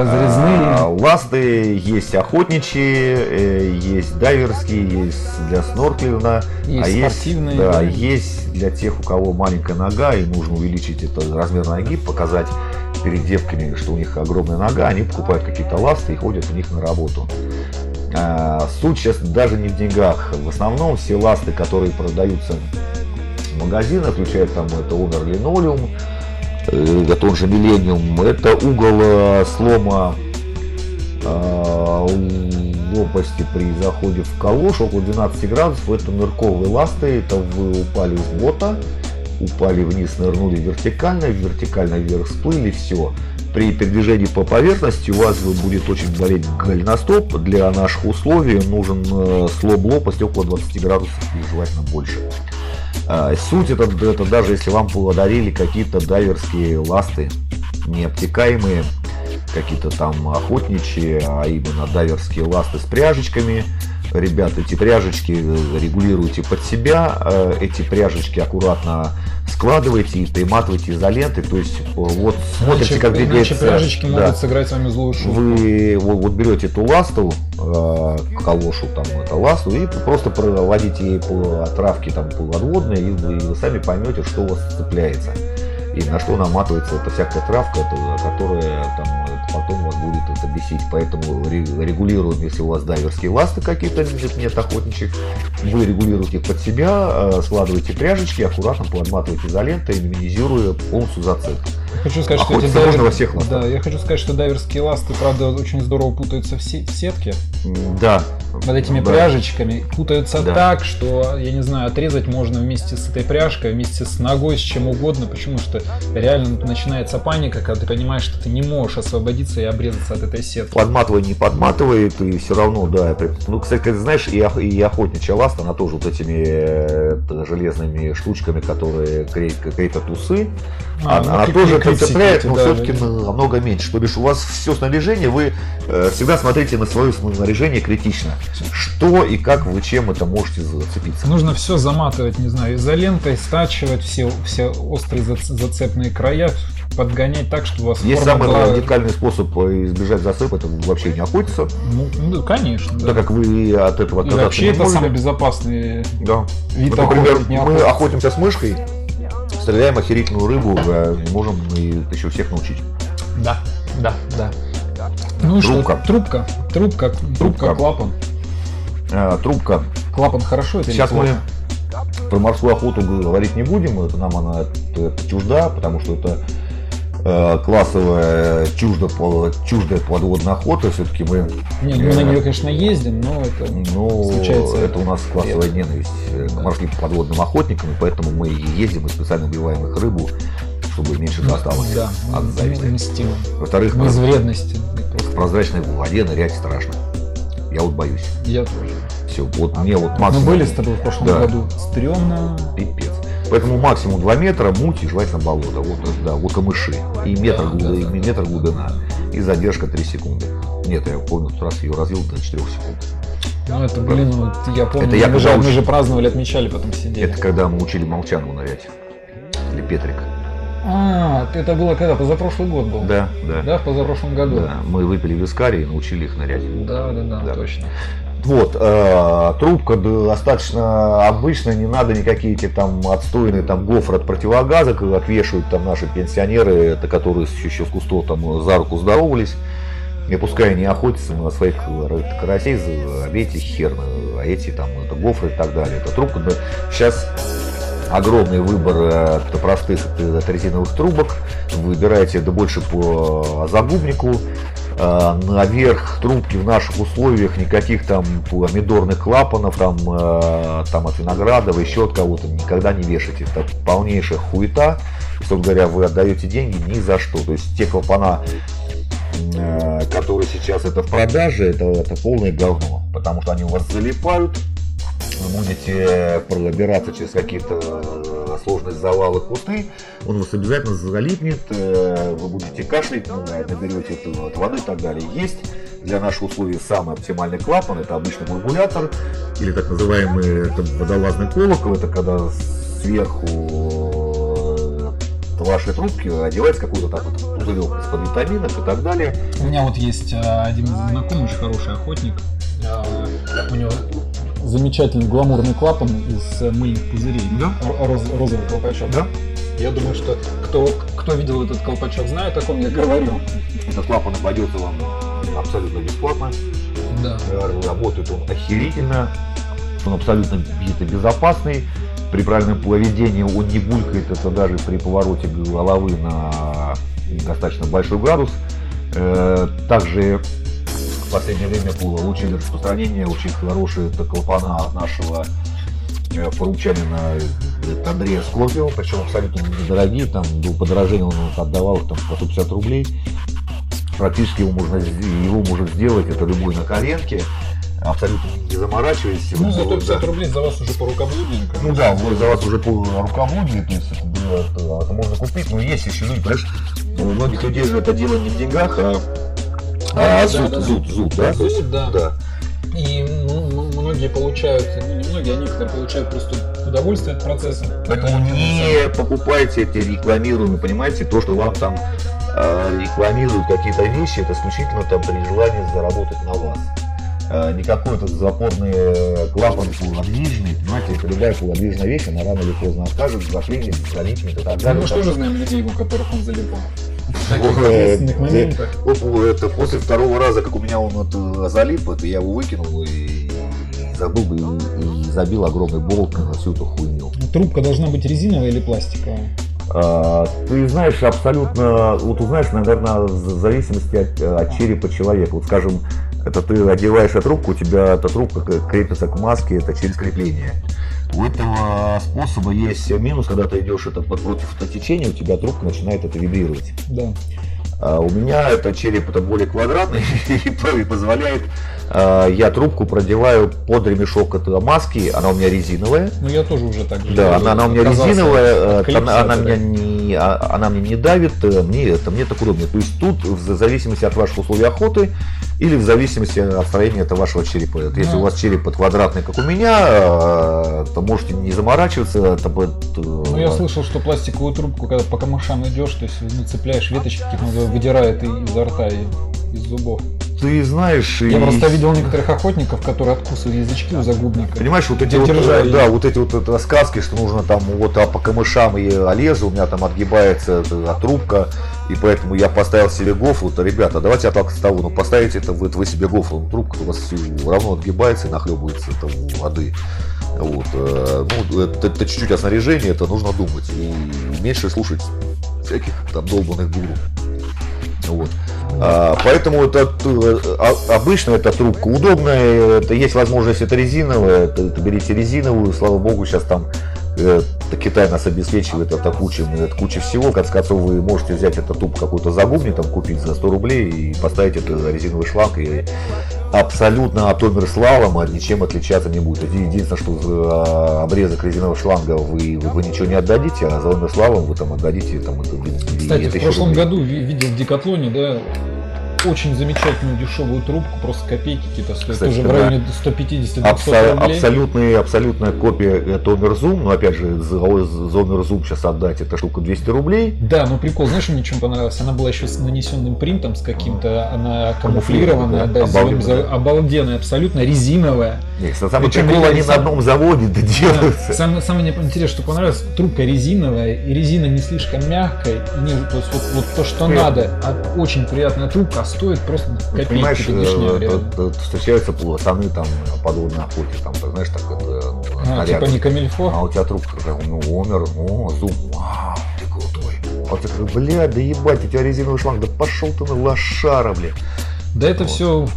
разрезные. ласты есть охотничьи, э, есть дайверские, есть для снорклинга, Есть а спортивные, есть, да, да. есть для тех, у кого маленькая нога и нужно увеличить это размер ноги, показать перед девками, что у них огромная нога, они покупают какие-то ласты и ходят у них на работу. А, суть сейчас даже не в деньгах. В основном все ласты, которые продаются в магазинах, включая там это Linoleum, э, это он же Millennium, это угол слома э, лопасти при заходе в калош около 12 градусов. Это нырковые ласты, это вы упали с бота, упали вниз, нырнули вертикально, вертикально вверх всплыли, все. При передвижении по поверхности у вас будет очень болеть голеностоп. Для наших условий нужен э, слом лопасти около 20 градусов и желательно больше. А, Суть это, это даже если вам подарили какие-то дайверские ласты, необтекаемые, какие-то там охотничьи, а именно дайверские ласты с пряжечками. Ребята, эти пряжечки регулируйте под себя, э, эти пряжечки аккуратно складывайте и приматывайте изолентой, то есть э, вот смотрите, Иначе, как иначе двигается. пряжечки да. могут сыграть с вами злую шутку. Вы вот, вот берете эту ласту, э, калошу там, это ласту, и просто проводите ей по травке там полуотводной, и вы, и вы сами поймете, что у вас цепляется. И на что наматывается эта всякая травка, которая там потом вас будет это бесить. Поэтому ре- регулируем, если у вас дайверские ласты какие-то нет, нет охотничьих, вы регулируете под себя, э, складываете пряжечки, аккуратно подматываете изолентой, минимизируя полностью зацепку. Хочу сказать, что эти дайвер- во всех ластах. Да, я хочу сказать, что дайверские ласты, правда, очень здорово путаются в се- в сетке. Да. Под этими Да. пряжечками путаются Да. так, что, я не знаю, отрезать можно вместе с этой пряжкой, вместе с ногой, с чем угодно. Почему? Что реально начинается паника, когда ты понимаешь, что ты не можешь освободиться и обрезаться от этой сетки. подматывай, не подматывает, и все равно, да. Ну, кстати, ты знаешь, и, ох- и охотничья ласта, она тоже вот этими э, железными штучками, которые крепят, усы, А, она, ну, она клип- тоже цепляет, но да, все-таки да. намного меньше. То бишь у вас все снаряжение, вы э, всегда смотрите на свое снаряжение критично. Что и как вы чем это можете зацепиться. Нужно все заматывать, не знаю, изолентой, стачивать все, все острые зац- зацепные края, подгонять так, чтобы у вас Есть самый была- радикальный способ э, избежать зацепа, это вообще не охотиться, Ну, ну, конечно, да. так как вы от этого И отказаться вообще не это можете. самый безопасный Да. вид Вот, например, мы охотимся с мышкой, стреляем охерительную рыбу, э, можем и еще всех научить. Да, да, да. Ну и Трубка. что? Трубка. Трубка. Трубка, Трубка. клапан. Э, Трубка. Клапан хорошо это Сейчас мы про морскую охоту говорить не будем, это нам она это, это чужда, потому что это классовая чужда, по- чуждая подводная охота, все-таки мы, Не, мы на э, нее, конечно, ездим, но это ну, случается. это у нас классовая ненависть э, к морским подводным охотникам, и поэтому мы ездим и специально убиваем их рыбу, чтобы меньше досталось Да, от мы зависти. Во-вторых, Мы из вредности. в прозрачной воде нырять страшно. Я вот боюсь. Я тоже. Все, вот мне вот Мы максимум... были с тобой в прошлом Да. году. Стрёмно. Пипец. Поэтому максимум 2 метра, муть и желательно болото. Вот, да, вот камыши. И метр, Да, глубина, да, и метр глубина. И задержка 3 секунды. Нет, я помню, тот раз ее развил до 4 секунд. Ну это, блин, вот я помню, Это я мы, же, когда мы уч- же праздновали, отмечали, потом сидели. Это когда мы учили Молчанову нырять. Или Петрик. А, это было когда? Позапрошлый год был? Да, да. Да, в позапрошлом году. Да, мы выпили вискарий и научили их нырять. Да, да, да, Да. точно. Вот, э, трубка достаточно обычная, не надо никакие эти там отстойные там гофры от противогаза, как вешают там наши пенсионеры, это которые еще с кустов там за руку здоровались. И пускай они охотятся на своих э, карасей, за- а эти хер, а эти там это гофры и так далее. Это трубка, да, сейчас огромный выбор э, это простых это, это резиновых трубок. Выбираете да больше по загубнику. Э, Наверх трубки в наших условиях никаких там помидорных клапанов, там, э, там от виноградова, еще от кого-то никогда не вешайте. Это полнейшая хуета. Собственно говоря, вы отдаете деньги ни за что. То есть те клапана, э, которые сейчас это в продаже, это, это полное говно. Потому что они у вас залипают, вы будете пробираться через какие-то э, сложные завалы кусты, он вас обязательно залипнет, э, вы будете кашлять, ну, это от воды и так далее. Есть для наших условий самый оптимальный клапан, это обычный бурбулятор, или так называемый это водолазный колокол, это когда сверху э, вашей трубки одевается какой-то так вот пузырек из-под витаминов и так далее. У меня вот есть а, один знакомый, очень хороший охотник. У него замечательный гламурный клапан из э, мыльных пузырей. Да. Роз- розовый колпачок. Да. Я думаю, что кто, кто видел этот колпачок, знает, о ком я говорю. Этот клапан обойдется вам абсолютно бесплатно. Да. Э, Работает он охерительно, он абсолютно безопасный. При правильном поведении он не булькает, это даже при повороте головы на достаточно большой градус. Э, Также в последнее время получили распространение очень хорошие это клапана от нашего э, поручанина это Андрея Скорпио, причем абсолютно недорогие, там до подорожания он отдавал там по 150 рублей. Практически его можно, его может сделать, это любой на коленке, абсолютно не заморачиваясь. Ну, Вот, зато да. 50 рублей за вас уже по рукоблудненько. Ну да, вот за вас уже по рукоблудие, то есть это, было- это- это можно купить, но есть еще люди, понимаешь, у многих людей же это дело не в деньгах, а, а Да, зуд, да, да. зуд, зуд, да, то есть, Зуд, да. да. И ну, многие получают, ну, не многие, а некоторые получают просто удовольствие от процесса. Поэтому не покупайте эти рекламируемые, понимаете, то, что вам там э, рекламируют какие-то вещи, это исключительно там при желании заработать на вас. Э, никакой этот запорный э, клапан полуодвижный, понимаете, это любая полуодвижная вещь, она рано или поздно откажет, заклинит, залипнет и так Ну, далее. мы что же знаем людей, у которых он залипал? Э, э, это после второго раза, как у меня он это залип, это я его выкинул и, забыл бы и, и забил огромный болт на всю эту хуйню. Трубка должна быть резиновая или пластиковая? А, Ты знаешь, абсолютно, вот узнаешь, наверное, в зависимости от, от черепа человека. Вот скажем, это ты одеваешь эту трубку, у тебя эта трубка крепится к маске, это через крепление. У этого способа есть минус, когда ты идешь это против течения, у тебя трубка начинает это вибрировать. Да. А у меня это череп это более квадратный *laughs* и позволяет, я трубку продеваю под ремешок от маски, она у меня резиновая, Ну я тоже уже так же. да, она, она у меня резиновая, э, она, она меня не, а- она мне не давит, э, мне это мне так удобнее. То есть тут в зависимости от ваших условий охоты или в зависимости от строения это вашего черепа. Вот Если у вас череп квадратный, как у меня, э, то можете не заморачиваться. Это будет, э, Ну я слышал, что пластиковую трубку, когда по камышам идешь, то есть ну, цепляешь веточки, выдирает изо рта и из зубов. Ты знаешь, Я и- просто видел некоторых охотников, которые откусывают язычки у загубника. Понимаешь, вот эти вот, держали. да, вот эти вот это сказки, что нужно там вот а по камышам и лезу, у меня там отгибается эта трубка, и поэтому я поставил себе гофру. Вот, ребята, давайте я так с того, ну поставите это вы, вы себе гофру, ну, трубка у вас всё равно отгибается и нахлебывается там воды. Вот, э, ну, это, это чуть-чуть о снаряжении, это нужно думать. И меньше слушать всяких там долбанных гуру. Вот. А, поэтому это а- обычно эта трубка удобная, это есть возможность это резиновая, это, это берите резиновую, слава богу, сейчас там э, Китай нас обеспечивает это кучей, это куча всего. В конце концов, вы можете взять этот туб какой-то загубник, там купить за 100 рублей и поставить это резиновый шланг и абсолютно от слалома ничем отличаться не будет. Единственное, что за обрезок резинового шланга вы, вы, вы ничего не отдадите, а за слалом вы там отдадите там, Кстати, в прошлом рублей. году видел в Декатлоне, да, очень замечательную дешевую трубку, просто копейки какие-то стоят, Кстати, тоже в районе 150 Абсо- рублей. Абсолютная, абсолютная копия Томер Zoom, но опять же, за Zomer Zoom сейчас отдать, эта штука 200 рублей. Да, но прикол, знаешь, мне чем понравилось? Она была еще с нанесенным принтом, с каким-то, она камуфлированная, да, обалденная. обалденная, абсолютно резиновая. Нет, самое прикол, они на одном заводе это делаются. Да, самое, самое интересное, что понравилось, трубка резиновая, и резина не слишком мягкая, не, то есть вот, вот то, что Нет. надо, а очень приятная трубка, стоит просто копейки. Понимаешь, э, встречаются пацаны там подводной охоте, там, знаешь, так это... А, типа не камильфо? А у тебя трубка такая, ну, умер, ну, зуб, вау, ты крутой. А ты такой, бля, да ебать, у тебя резиновый шланг, да пошел ты на лошара, бля. Да это вот. все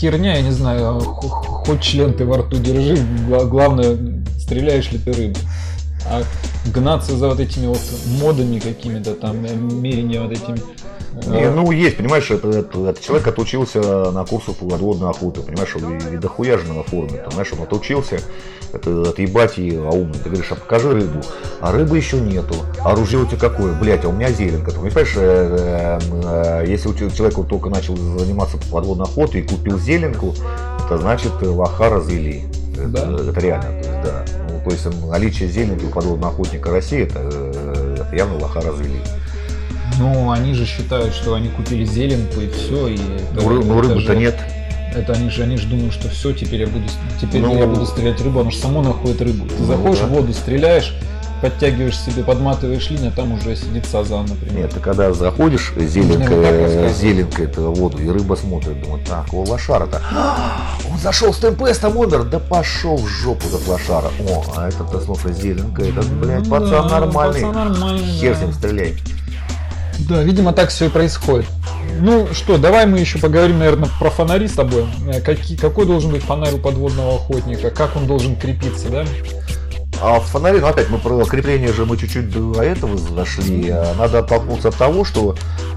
херня, я не знаю, хоть член ты во рту держи, главное, стреляешь ли ты рыбу. А гнаться за вот этими вот модами какими-то там, мерения вот этими не, ну, есть, понимаешь, это, это, это человек отучился на курсах по подводной охоты, понимаешь, и, и дохуя же на форуме, понимаешь, он отучился, это отъебать и а умный. Ты говоришь, а покажи рыбу. А рыбы еще нету. А ружье у тебя какое? Блять, а у меня зеленка. Ты понимаешь, э, э, если у человек вот только начал заниматься подводной охотой и купил зеленку, это значит лоха развели. Да. Это, это реально. То есть, наличие зеленки у подводного охотника России, это, э, это явно лоха развели. Ну, они же считают, что они купили зеленку и все. И это, ну, ну рыбы-то нет. Это они же, они же думают, что все, теперь я буду, теперь ну, я буду стрелять рыбу, оно же само находит рыбу. Ты ну, заходишь да. в воду, стреляешь, подтягиваешь себе, подматываешь линию, а там уже сидит сазан, например. Нет, ты когда заходишь, зеленка, зеленка это воду, и рыба смотрит, думает, так, о, лошара-то. Он зашел с ТМПС, там умер, да пошел в жопу этот лошара. О, а этот-то, слушай, зеленка, этот, блядь, ну, пацан да, нормальный. Пацан нормальный, Хер с ним стреляй. Да, видимо, так все и происходит. Ну что, давай мы еще поговорим, наверное, про фонари с тобой. Э, какие, какой должен быть фонарь у подводного охотника? Как он должен крепиться, да? А в фонаре, ну опять, мы про крепление же мы чуть-чуть до этого зашли. Э, надо оттолкнуться от того, что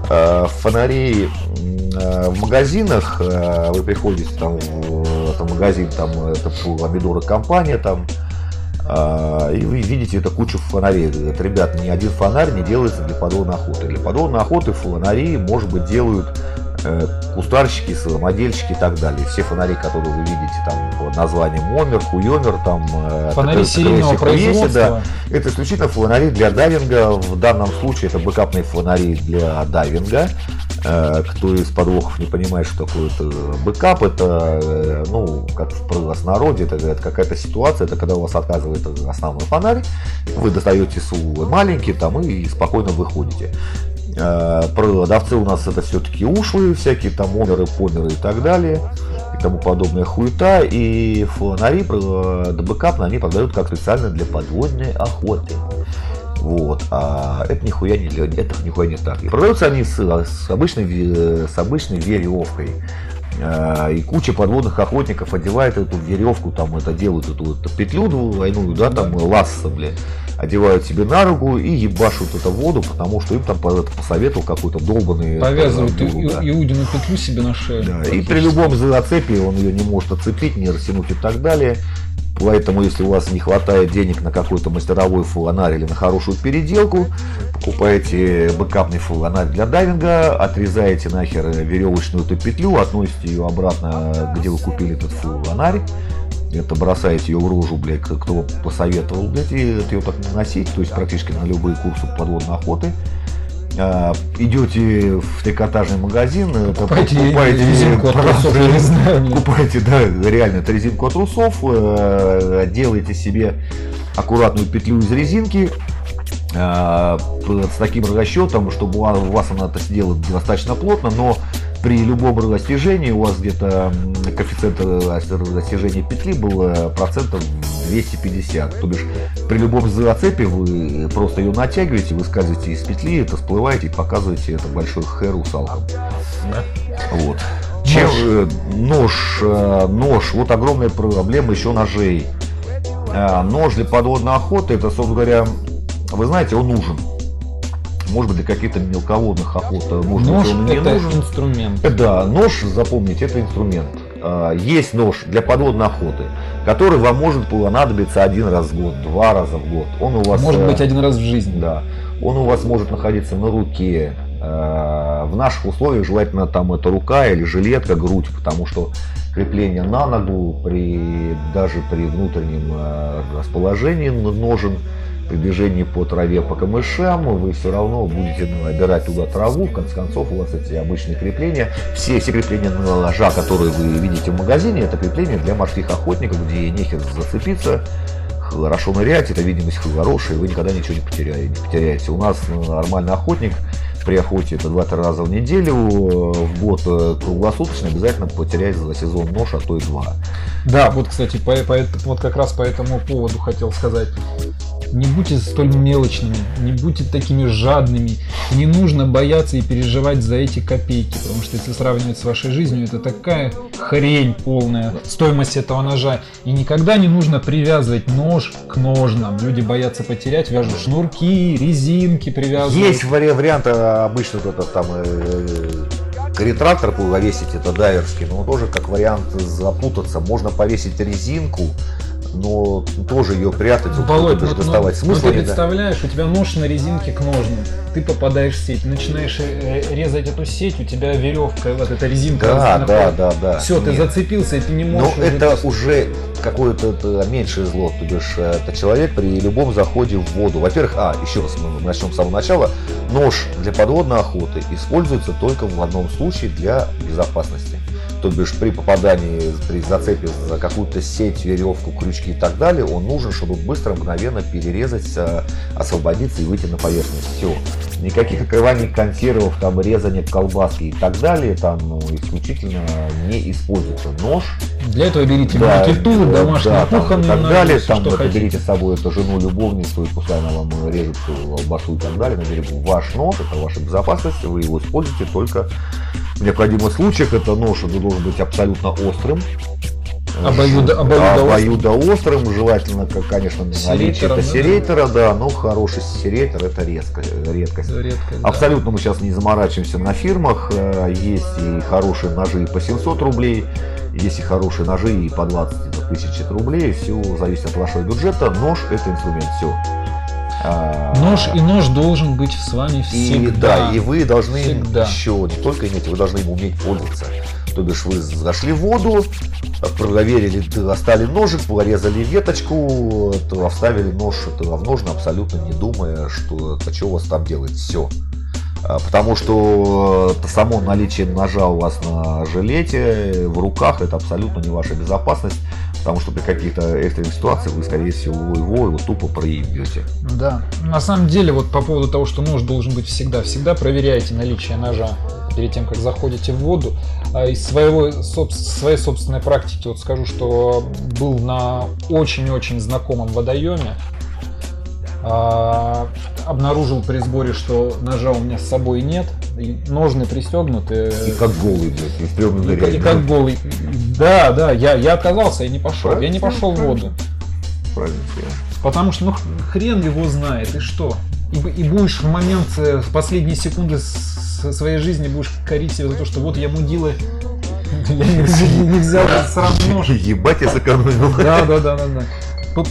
э, фонари э, в магазинах, э, вы приходите там в, в магазин, там это помидоры компания, там а, и вы видите это кучу фонарей. Это, ребят, ни один фонарь не делается для подводной охоты. Для подводной охоты фонари, может быть, делают э, кустарщики, самодельщики и так далее. Все фонари, которые вы видите там под названием Омер, Хуйомер, там э, фонари это, серийного производства. Да, это исключительно фонари для дайвинга. В данном случае это бэкапные фонари для дайвинга. Э, кто из подвохов не понимает, что такое это backup, это, э, ну, как в простонародье, это, это какая-то ситуация, это когда у вас отказывает основной фонарь, вы достаете свой маленький там и спокойно выходите. Э, продавцы у нас это все-таки ушлые, всякие там омеры, померы и так далее, и тому подобная хуета, и фонари, backup, они продают как специально для подводной охоты. Вот. А это нихуя не, это нихуя не так. И продаются они с, с, обычной, с обычной веревкой. А, и куча подводных охотников одевает эту веревку, там это делают эту, эту петлю двойную, да, там ласса, блядь одевают себе на руку и ебашут эту воду, потому что им там посоветовал какой-то долбанный... Повязывают и, да. Иудину петлю себе на шею. Да, и при любом зацепе он ее не может оцепить, не растянуть и так далее. Поэтому, если у вас не хватает денег на какой-то мастеровой фонарь или на хорошую переделку, покупаете бэкапный фонарь для дайвинга, отрезаете нахер веревочную эту петлю, относите ее обратно, где вы купили этот фонарь, это бросаете ее в рожу, блядь, кто посоветовал, блядь, и это ее так носить, то есть практически на любые курсы подводной охоты. А, идете в трикотажный магазин, покупаете, покупаете резинку от трусов, я не знаю. Покупаете, да, реально, это резинку от трусов, э, делаете себе аккуратную петлю из резинки, э, с таким расчетом, чтобы у вас она это сделала достаточно плотно, но при любом растяжении у вас где-то коэффициент растяжения петли был э, процентов 250. То бишь при любом зацепе вы просто ее натягиваете, вы скальзываете из петли, это всплываете и показываете это большой х русалкам. Да. Вот. Чем, нож. Э, нож, э, нож, вот огромная проблема еще ножей. Нож для подводной охоты, это, собственно говоря, вы знаете, он нужен может быть, для каких-то мелководных охот. Может нож быть, он не это нужен. инструмент. Да, нож, запомните, это инструмент. э, есть нож для подводной охоты, который вам может понадобиться один раз в год, два раза в год. Он у вас может э, быть один раз в жизни. Да. Он у вас может находиться на руке. Э, в наших условиях желательно там это рука или жилетка, грудь, потому что крепление на ногу при даже при внутреннем э, расположении ножен при движении по траве, по камышам, вы все равно будете ну, набирать туда траву, в конце концов у вас эти обычные крепления, все, все крепления на ложа, которые вы видите в магазине, это крепления для морских охотников, где нехер зацепиться, хорошо нырять, это видимость хорошая, вы никогда ничего не потеряете. Не потеряете. У нас ну, нормальный охотник при охоте это 2-3 раза в неделю, в год э, круглосуточно обязательно потерять за сезон нож, а то и два. Да, вот, кстати, по, по, вот как раз по этому поводу хотел сказать. Не будьте столь мелочными, не будьте такими жадными. Не нужно бояться и переживать за эти копейки, потому что если сравнивать с вашей жизнью, это такая хрень полная, стоимость этого ножа. И никогда не нужно привязывать нож к ножнам. Люди боятся потерять, вяжут шнурки, резинки привязывают. Есть вариант обычно вот это там э, ретрактор повесить, это дайверский, но тоже как вариант запутаться. Можно повесить резинку, но тоже ее прятать, Володь, вот, доставать. Ну, Смысла ну, ты представляешь, у тебя нож на резинке к ножным, ты попадаешь в сеть, начинаешь э, резать эту сеть, у тебя веревка, вот эта резинка. Да, да, да, да. Все, ты зацепился, и ты не можешь. Но это уже какое-то меньшее зло, то бишь э, это человек при любом заходе в воду. Во-первых, а, еще раз мы начнем с самого начала, нож для подводной охоты используется только в одном случае для безопасности то бишь при попадании, при зацепе за какую-то сеть, веревку, крючки и так далее, он нужен, чтобы быстро, мгновенно перерезать, э, освободиться и выйти на поверхность. Все. Никаких открываний консервов, там, резания колбаски и так далее, там ну, исключительно не используется. Нож. Для этого берите да, маркету, да, домашние да, кухонные, и так далее. Там что это, берите с собой эту жену, любовницу, и пускай она вам режет колбасу и так далее. На берегу ваш нож, это ваша безопасность, вы его используете только в необходимых случаях. Это нож, он должен быть абсолютно острым. Обоюдо, обоюдо, острым, желательно, как, конечно, наличие это серейтера, да, но хороший серейтер это резко, редкость. редкость Абсолютно да. мы сейчас не заморачиваемся на фирмах, э, есть и хорошие ножи по 700 рублей, есть и хорошие ножи и по 20 тысяч рублей, все зависит от вашего бюджета, нож это инструмент, все. А, нож и нож должен быть с вами всегда. И, да, и вы должны всегда. еще не только иметь, вы должны им уметь пользоваться. То бишь вы зашли в воду, проверили, достали ножик, порезали веточку, то вставили нож в ножны, абсолютно не думая, что, а что у вас там делает. Все. А, потому что э, само наличие ножа у вас на жилете, в руках, это абсолютно не ваша безопасность, потому что при каких-то экстренных ситуациях вы, скорее всего, его, его тупо проебете. Да. На самом деле, вот по поводу того, что нож должен быть всегда, всегда проверяйте наличие ножа перед тем, как заходите в воду. А из своего, своей собственной практики вот скажу, что был на очень-очень знакомом водоеме, а, обнаружил при сборе, что ножа у меня с собой нет, ножны пристегнуты. И как голый, блядь, и, и как голый. Да, да, я, я отказался, я не пошел. Правильно, я не пошел в воду. Правильно. Потому что, ну, хрен его знает, и что? И, и будешь в момент, э, в последние секунды своей жизни будешь корить себя за то, что вот я мудила, *laughs* я не взял сразу нож. *laughs* Ебать, я сэкономил. Да, да, да, да, да.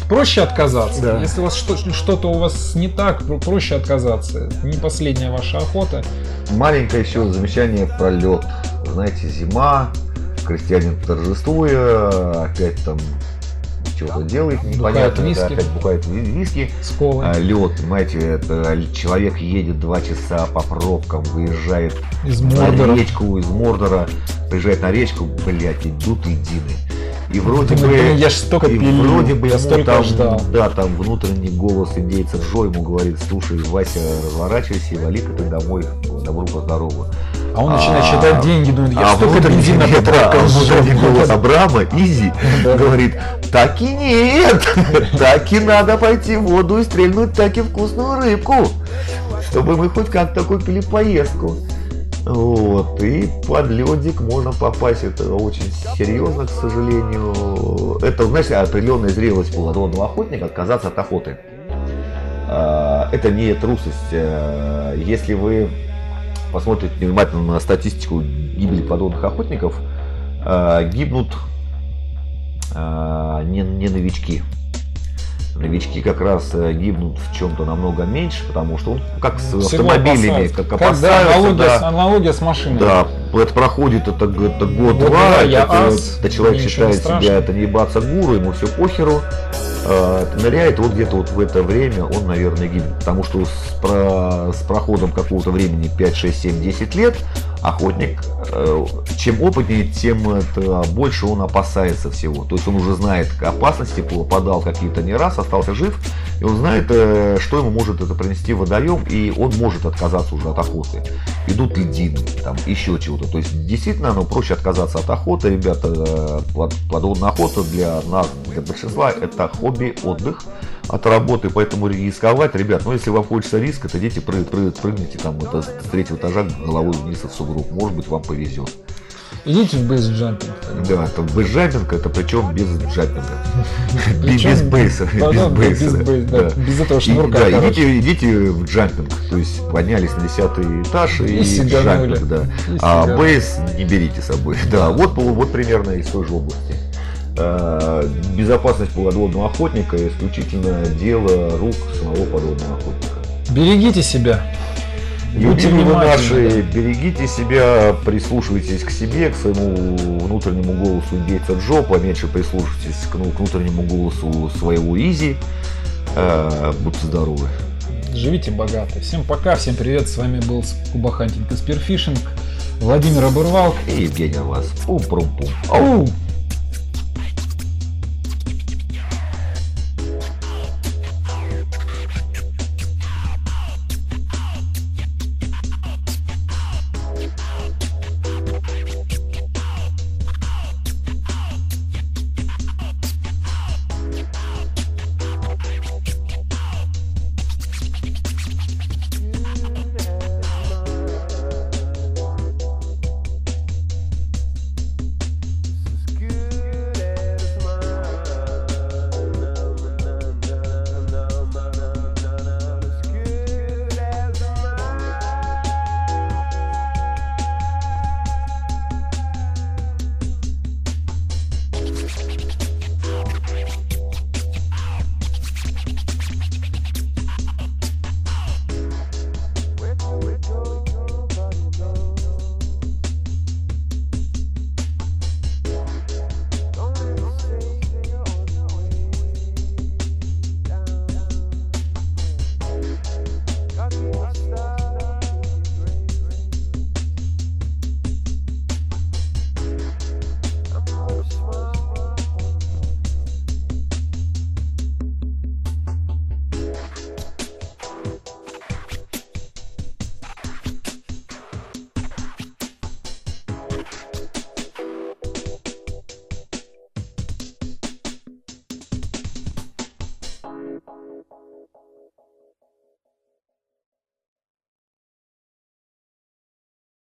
Проще отказаться. Да. Если у вас что-то у вас не так, проще отказаться. Не последняя ваша охота. Маленькое еще замечание про лед. Знаете, зима, крестьянин торжествуя, опять там чего-то делает непонятно, виски. Да, опять бухает виски, а, лед, понимаете, это человек едет два часа по пробкам, выезжает из на речку, из Мордора, приезжает на речку, блядь, идут едины. И вроде бы, я ж столько и пилил, вроде бы ему там, ждал. да, там внутренний голос индейца Джо ему говорит, слушай, Вася, разворачивайся и вали-ка ты домой, добру по здорову. А он а, начинает считать деньги, думает, я а столько бензина. Внутренний голос *laughs* Абрама, Изи, говорит, так и нет, *laughs* так и надо пойти в воду и стрельнуть таки вкусную рыбку, чтобы мы хоть как-то купили поездку. Вот, и под ледик можно попасть, это очень серьезно, к сожалению. Это, знаешь, определенная зрелость полнодонного охотника отказаться от охоты. А, это не трусость. Если вы посмотрите внимательно на статистику гибели подводных охотников, э, гибнут э, не, не новички. Новички как раз э, гибнут в чем-то намного меньше, потому что он как с Всего автомобилями, опасаются. как Как, да, аналогия, да. с- аналогия с машиной. Да, это проходит это, это год-два, это, ас, это человек считает себя, это не ебаться гуру, ему все похеру, э, ныряет, вот где-то вот в это время он, наверное, гибнет, потому что с, про- с проходом какого-то времени 5, 6, 7, 10 лет охотник, э, чем опытнее, тем это, больше он опасается всего, то есть он уже знает опасности, попадал какие-то не раз, остался жив, и он знает, э, что ему может это принести водоем, и он может отказаться уже от охоты. Идут льдины, там еще чего-то. То есть действительно ну, проще отказаться от охоты, ребята. э, Подводная охота для нас, для большинства, это хобби, отдых от работы, поэтому рисковать, ребят, ну если вам хочется риска, то идите пры- пры- прыгните там это, с третьего этажа головой вниз в сугроб, может быть вам повезет. Идите в бейсджампинг. Да, это бейсджампинг, это причем без джампинга. Без бейса. Без бейса. без этого шнурка. да, идите, идите в джампинг, то есть поднялись на десятый этаж и, джампинг, да. А бейс не берите с собой. *laughs* Да, вот, вот примерно из той же области. Э, Безопасность подводного охотника исключительно дело рук самого подводного охотника. Берегите себя. Будьте внимательны. наши, берегите себя, прислушивайтесь к себе, к своему внутреннему голосу индейца Джо, поменьше прислушивайтесь к, ну, к внутреннему голосу своего Изи. Э, Будьте здоровы. Живите богато. Всем пока, всем привет. С вами был Cuba Hunting и Spearfishing. Владимир Обырвал. И Евгений вас. Пум-прум-пум.